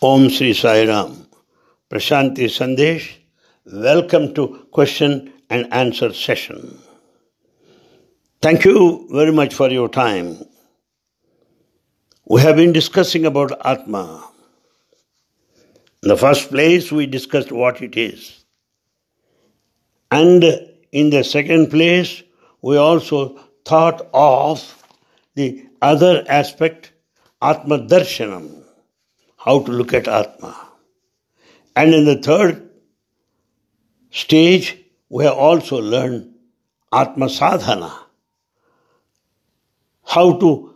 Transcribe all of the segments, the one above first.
Om Sri Sai Ram. Prashanti Sandesh. Welcome to question and answer session. Thank you very much for your time. We have been discussing about Atma. In the first place, we discussed what it is. And in the second place, we also thought of the other aspect, Atma Darshanam, how to look at Atma. And in the third stage, we have also learned Atma Sadhana, how to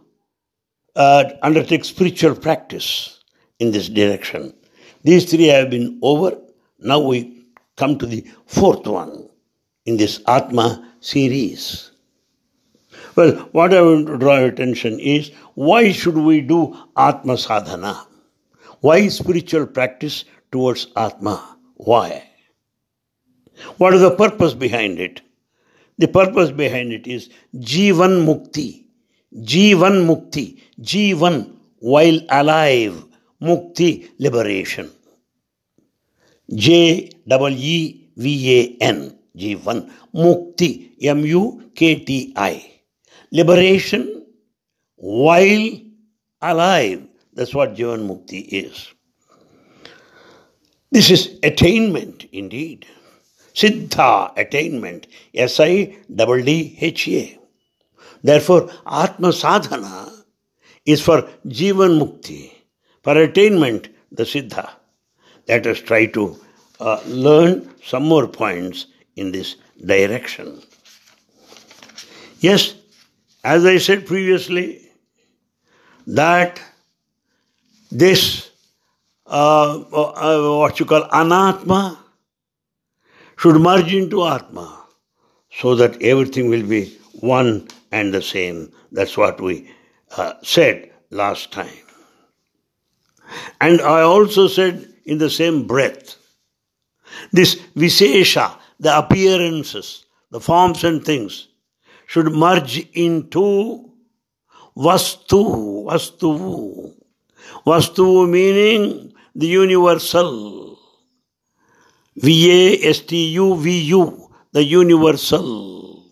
uh, undertake spiritual practice in this direction. These three have been over. Now we come to the fourth one in this Atma series. Well, what I want to draw your attention is why should we do Atma Sadhana? Why spiritual practice towards Atma? Why? What is the purpose behind it? The purpose behind it is Jivan Mukti. Jivan Mukti. Jivan, while alive. Mukti, liberation. J E E V A N. Jivan. Mukti. M U K T I. Liberation while alive. That's what Jivan Mukti is. This is attainment indeed. Siddha, attainment. S I D D H A. Therefore, Atma Sadhana is for Jivan Mukti, for attainment, the Siddha. Let us try to uh, learn some more points in this direction. Yes, as I said previously, that this uh, uh, what you call anatma should merge into atma so that everything will be one and the same. That's what we uh, said last time. And I also said in the same breath, this Visesha, the appearances, the forms and things, should merge into Vastu, Vastu. Vastu meaning the universal. V-A-S-T-U-V-U, the universal.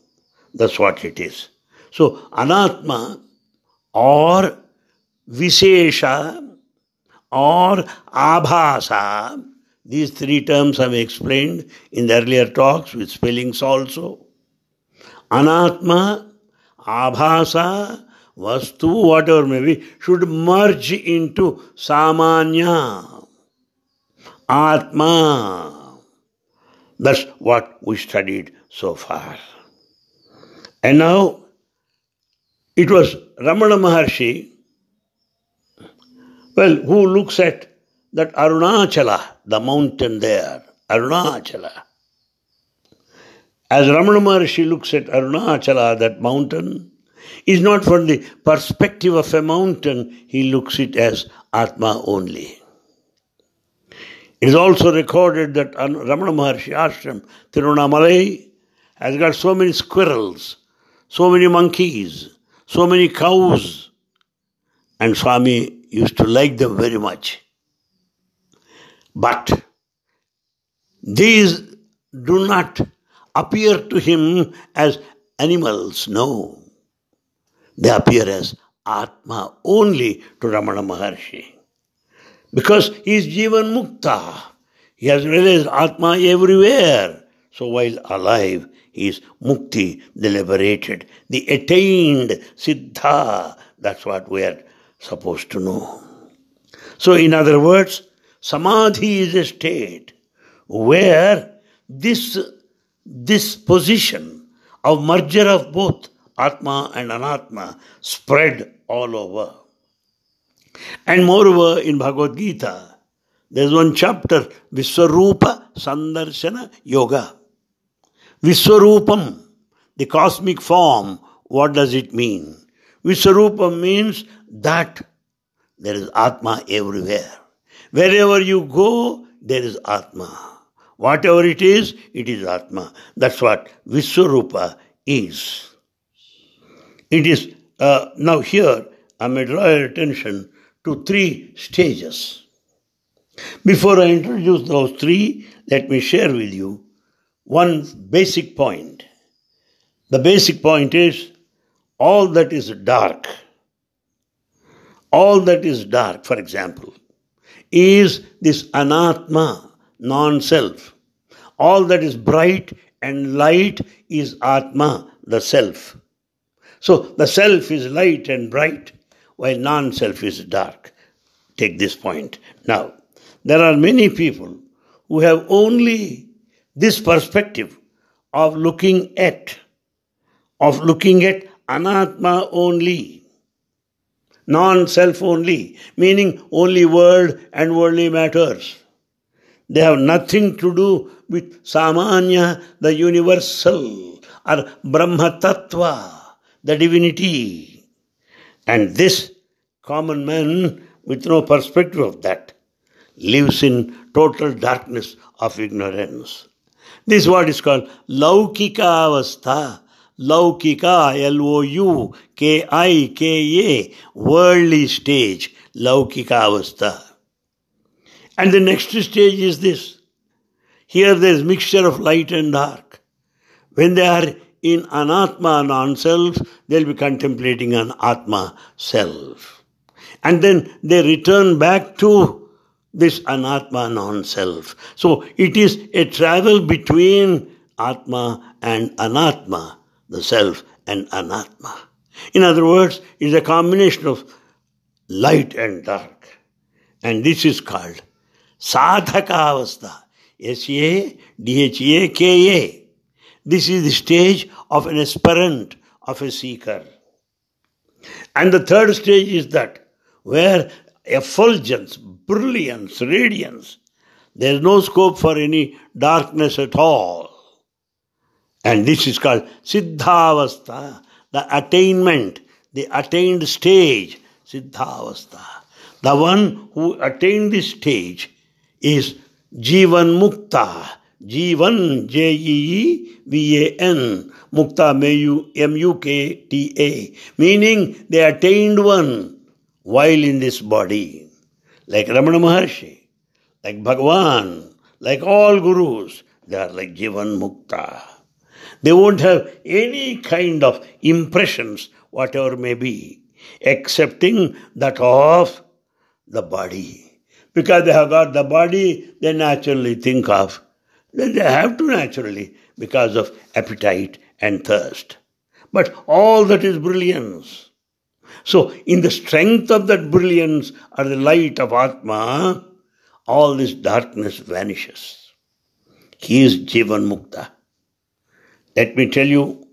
That's what it is. So, Anatma or Visesha or Abhasa, these three terms I've explained in the earlier talks with spellings also. Anatma, Abhasa, Vastu, whatever may be, should merge into Samanya, Atma. That's what we studied so far. And now, it was Ramana Maharshi, well, who looks at that Arunachala, the mountain there, Arunachala. As Ramana Maharshi looks at Arunachala, that mountain, is not from the perspective of a mountain, he looks it as Atma only. It is also recorded that Ramana Maharshi ashram, Tirunamalai, has got so many squirrels, so many monkeys, so many cows, and Swami used to like them very much. But these do not appear to him as animals, no. They appear as Atma only to Ramana Maharshi. Because he is Jivan Mukta. He has realized Atma everywhere. So while alive, he is Mukti, the liberated, the attained Siddha. That's what we are supposed to know. So, in other words, Samadhi is a state where this, this position of merger of both Atma and Anatma spread all over. And moreover, in Bhagavad Gita, there's one chapter, Viswarupa Sandarshana Yoga. Viswarupam, the cosmic form, what does it mean? Viswarupa means that there is Atma everywhere. Wherever you go, there is Atma. Whatever it is, it is Atma. That's what Viswarupa is. It is, uh, now here, I may draw your attention to three stages. Before I introduce those three, let me share with you one basic point. The basic point is all that is dark, all that is dark, for example, is this anatma, non self. All that is bright and light is atma, the self. So the self is light and bright, while non self is dark. Take this point. Now, there are many people who have only this perspective of looking at, of looking at anatma only, non self only, meaning only world and worldly matters. They have nothing to do with Samanya, the universal, or Brahma Tattva, the divinity. And this common man, with no perspective of that, lives in total darkness of ignorance. This word is called Laukika Avastha. Laukika, L O U K I K A, worldly stage, Laukika Avastha. And the next stage is this. Here there is mixture of light and dark. When they are in anatma, non-self, they'll be contemplating an atma, self. And then they return back to this anatma, non-self. So it is a travel between atma and anatma, the self and anatma. In other words, it's a combination of light and dark. And this is called sadhaka avastha. S-A-D-H-A-K-A. This is the stage of an aspirant, of a seeker. And the third stage is that where effulgence, brilliance, radiance, there is no scope for any darkness at all. And this is called Siddhavastha, the attainment, the attained stage, Siddhavastha. The one who attained this stage is Jivan Mukta, J E E V A N, Mukta M U K T A, meaning the attained one while in this body. Like Ramana Maharshi, like Bhagavan, like all gurus, they are like Jivan Mukta. They won't have any kind of impressions, whatever may be, excepting that of the body. Because they have got the body, they naturally think of then they have to naturally because of appetite and thirst. But all that is brilliance. So, in the strength of that brilliance or the light of Atma, all this darkness vanishes. He is Jivan Mukta. Let me tell you,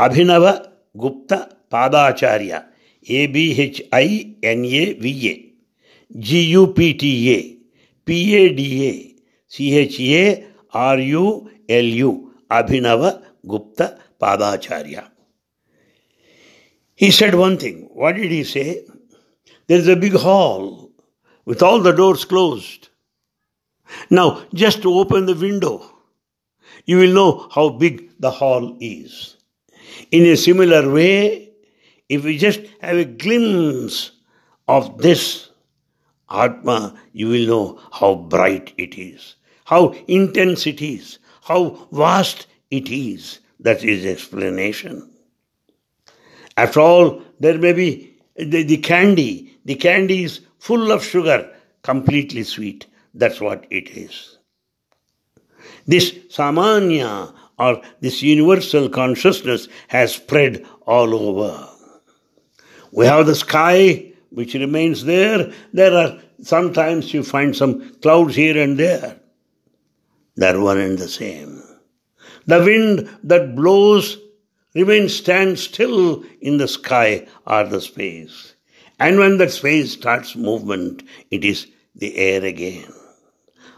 Abhinava Gupta Padacharya, A B H I N A V A, G U P T A, P A D A, C H A R U L U, Abhinava Gupta Padacharya. He said one thing. What did he say? There is a big hall with all the doors closed. Now, just to open the window, you will know how big the hall is. In a similar way, if we just have a glimpse of this Atma, you will know how bright it is how intense it is, how vast it is. That is explanation. After all, there may be the, the candy. The candy is full of sugar, completely sweet. That's what it is. This samanya or this universal consciousness has spread all over. We have the sky which remains there. There are sometimes you find some clouds here and there. They're one and the same. The wind that blows remains stand still in the sky or the space. And when that space starts movement, it is the air again.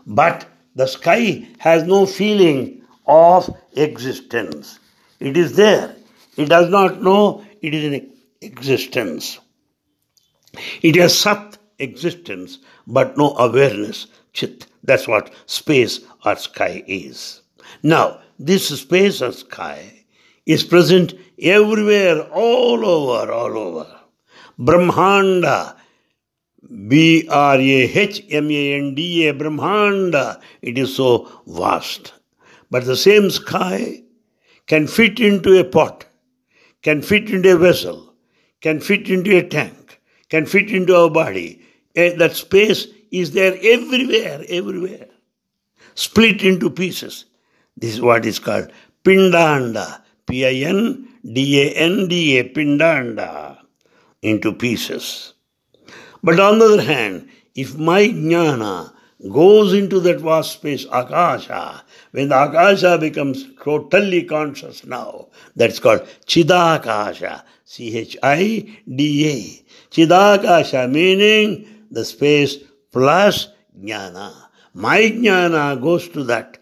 But the sky has no feeling of existence. It is there. It does not know it is in existence. It has sat existence, but no awareness, chit. That's what space or sky is. Now, this space or sky is present everywhere, all over, all over. Brahmanda, B R A H M A N D A, Brahmanda. It is so vast. But the same sky can fit into a pot, can fit into a vessel, can fit into a tank, can fit into our body. Eh, that space is there everywhere, everywhere. Split into pieces. This is what is called Pindanda. P I N D A N D A, Pindanda. Into pieces. But on the other hand, if my jnana goes into that vast space, Akasha, when the Akasha becomes totally conscious now, that's called Chidakasha, C H I D A. Chidakasha meaning the space plus jnana. My jnana goes to that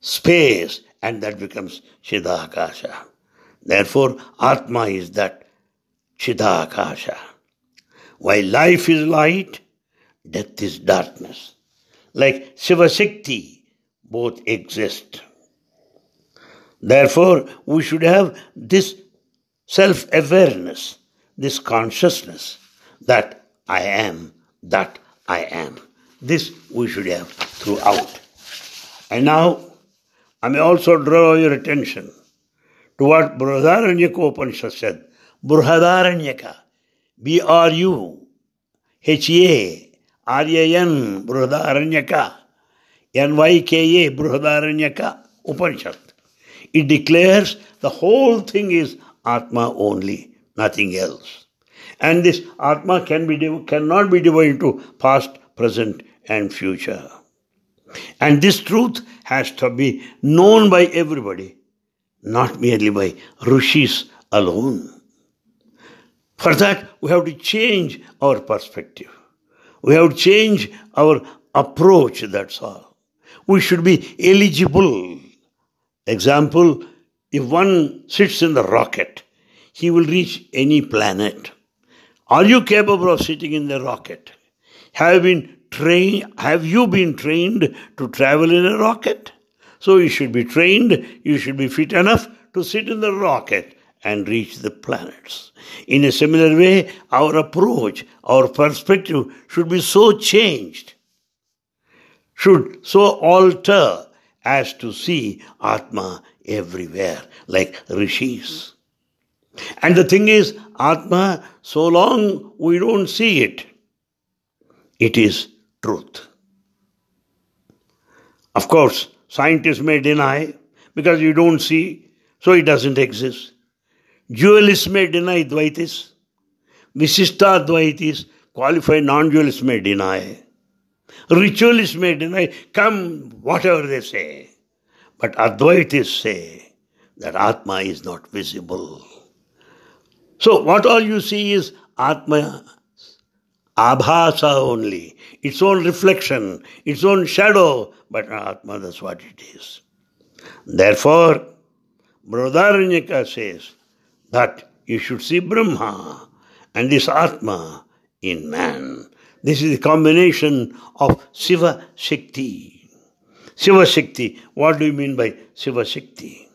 space and that becomes Chidakasha. Therefore, Atma is that Chidakasha. While life is light, death is darkness. Like Shiva Shakti, both exist. Therefore, we should have this self awareness, this consciousness that I am, that I am. This we should have throughout. And now, I may also draw your attention to what Brihadaranyaka Upanishad said. Brihadaranyaka B R U H A R A N Brihadaranyaka N Y K A Brihadaranyaka Upanishad. It declares the whole thing is Atma only, nothing else. And this Atma can be cannot be divided into past, present, and future. And this truth has to be known by everybody, not merely by rishis alone. For that, we have to change our perspective. We have to change our approach, that's all. We should be eligible. Example, if one sits in the rocket, he will reach any planet. Are you capable of sitting in the rocket? Have been trained have you been trained to travel in a rocket? So you should be trained, you should be fit enough to sit in the rocket and reach the planets. In a similar way, our approach, our perspective should be so changed, should so alter as to see Atma everywhere, like rishis. And the thing is, Atma, so long we don't see it, it is truth. Of course, scientists may deny because you don't see, so it doesn't exist. Dualists may deny Dvaitis. Visishta Dvaitis, qualified non-dualists may deny. Ritualists may deny, come, whatever they say. But Advaitists say that Atma is not visible. So what all you see is Atma, Abhasa only, its own reflection, its own shadow, but Atma, that's what it is. Therefore, Brihadaranyaka says, that you should see Brahma and this Atma in man. This is the combination of Shiva Shakti. Shiva Shakti, what do you mean by Shiva Shakti?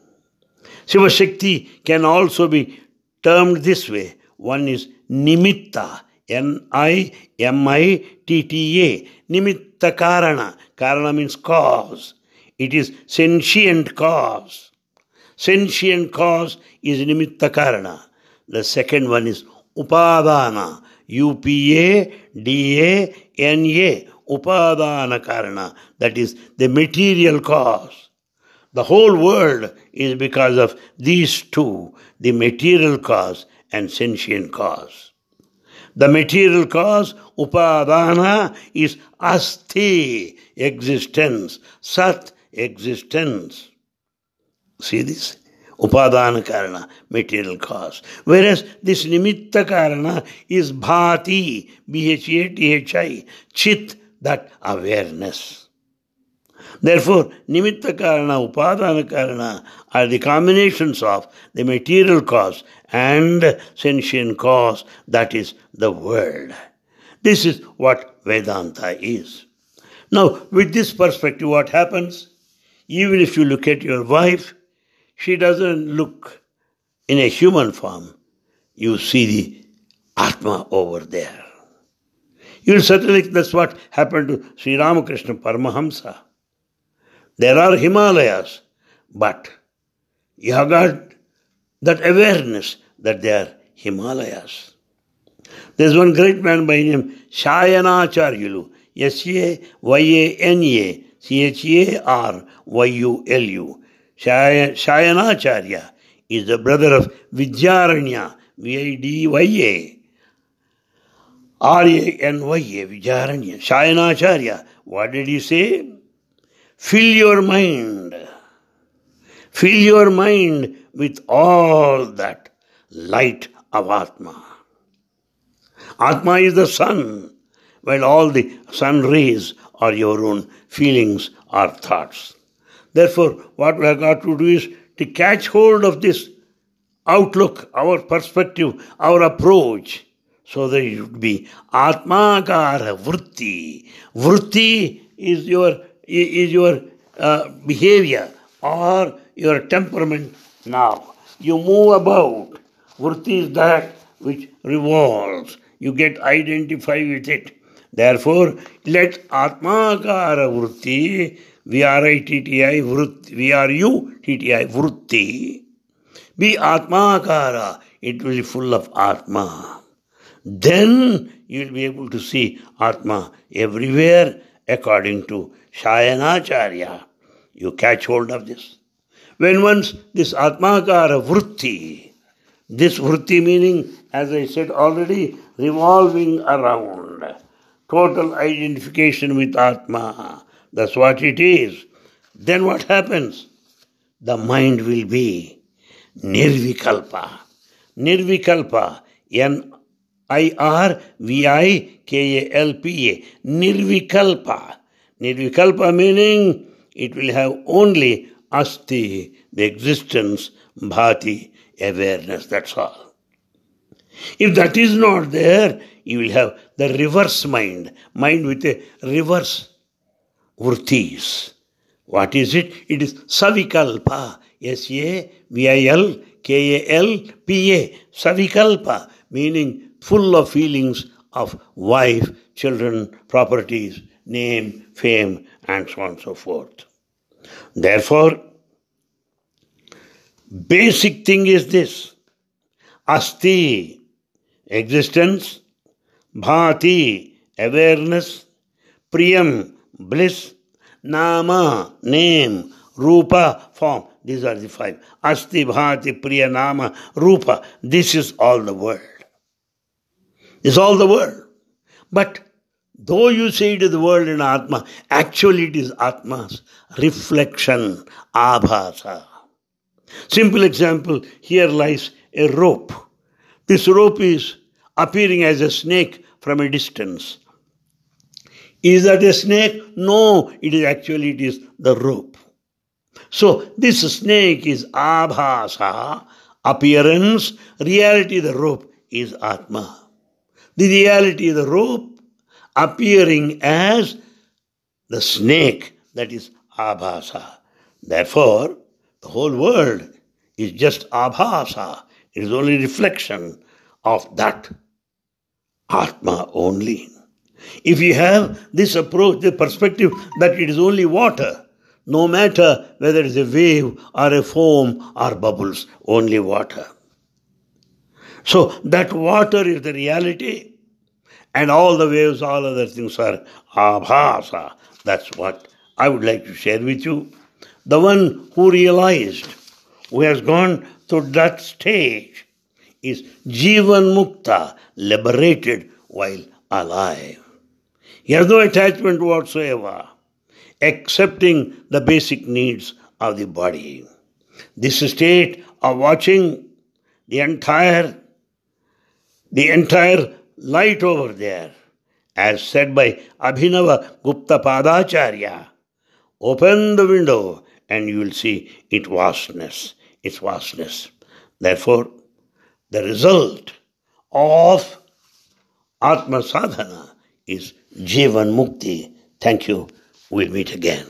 Shiva Shakti can also be termed this way. One is Nimitta, N I M I T T A, Nimitta Karana. Karana means cause. It is sentient cause. Sentient cause is nimitta karana. The second one is upadana. U-P-A-D-A-N-A. Upadana karana. That is the material cause. The whole world is because of these two, the material cause and sentient cause. The material cause, upadana, is asti, existence, sat, existence. See this? Upadana Karana, material cause. Whereas this Nimitta Karana is Bhati, B-H-A-T-H-I, Chit, that awareness. Therefore, Nimitta Karana, Upadana Karana are the combinations of the material cause and sentient cause, that is the world. This is what Vedanta is. Now, with this perspective, what happens? Even if you look at your wife, she doesn't look in a human form. You see the Atma over there. You'll certainly, that's what happened to Sri Ramakrishna Paramahamsa. There are Himalayas, but you have got that awareness that they are Himalayas. There's one great man by name Sayanacharyalu, S-A-Y-A-N-A, C-H-A-R-Y-U-L-U. Sayanacharya is the brother of Vidyaranya, V-I-D-Y-A. R-A-N-Y-A, Vidyaranya. Sayanacharya. What did he say? Fill your mind. Fill your mind with all that light of Atma. Atma is the sun, while all the sun rays are your own feelings or thoughts. Therefore, what we have got to do is to catch hold of this outlook, our perspective, our approach, so that it would be Atmakara Vritti. Vritti is your is your uh, behavior or your temperament now. You move about. Vritti is that which revolves. You get identified with it. Therefore, let Atmakara Vritti, V-R-I-T-T-I, V-R-U-T-T-I, Vritti, be Atmakara. It will be full of Atma. Then you will be able to see Atma everywhere according to Sayanacharya. You catch hold of this. When once this Atmakara Vritti, this Vritti meaning, as I said already, revolving around, total identification with Atma, that's what it is. Then what happens? The mind will be Nirvikalpa. Nirvikalpa, N I R V I K A L P A. Nirvikalpa. Nirvikalpa meaning it will have only asti, the existence, bhati, awareness, that's all. If that is not there, you will have the reverse mind, mind with a reverse vrittis. What is it? It is savikalpa, S A V I L K A L P A, savikalpa, meaning full of feelings of wife, children, properties, name, fame, and so on and so forth. Therefore, basic thing is this asti, existence, bhati, awareness, priyam, bliss, nama, name, rupa, form. These are the five. Asti, bhati, priya, nama, rupa. This is all the world. It's all the world. But Though you say it is the world in Atma, actually it is Atma's reflection, abhasa. Simple example here lies a rope. This rope is appearing as a snake from a distance. Is that a snake? No, it is actually it is the rope. So this snake is abhasa, appearance, reality the rope is Atma. The reality the rope appearing as the snake that is abhasa. Therefore, the whole world is just abhasa. It is only reflection of that Atma only. If you have this approach, the perspective that it is only water, no matter whether it is a wave or a foam or bubbles, only water. So that water is the reality and all the waves, all other things are abhasa. That's what I would like to share with you. The one who realized, who has gone through that stage, is Jivan Mukta, liberated while alive. He has no attachment whatsoever, accepting the basic needs of the body. This state of watching the entire the entire light over there, as said by Abhinava Gupta Padacharya. Open the window and you will see its vastness, its vastness. Therefore, the result of Atma Sadhana is Jivan Mukti. Thank you. We'll meet again.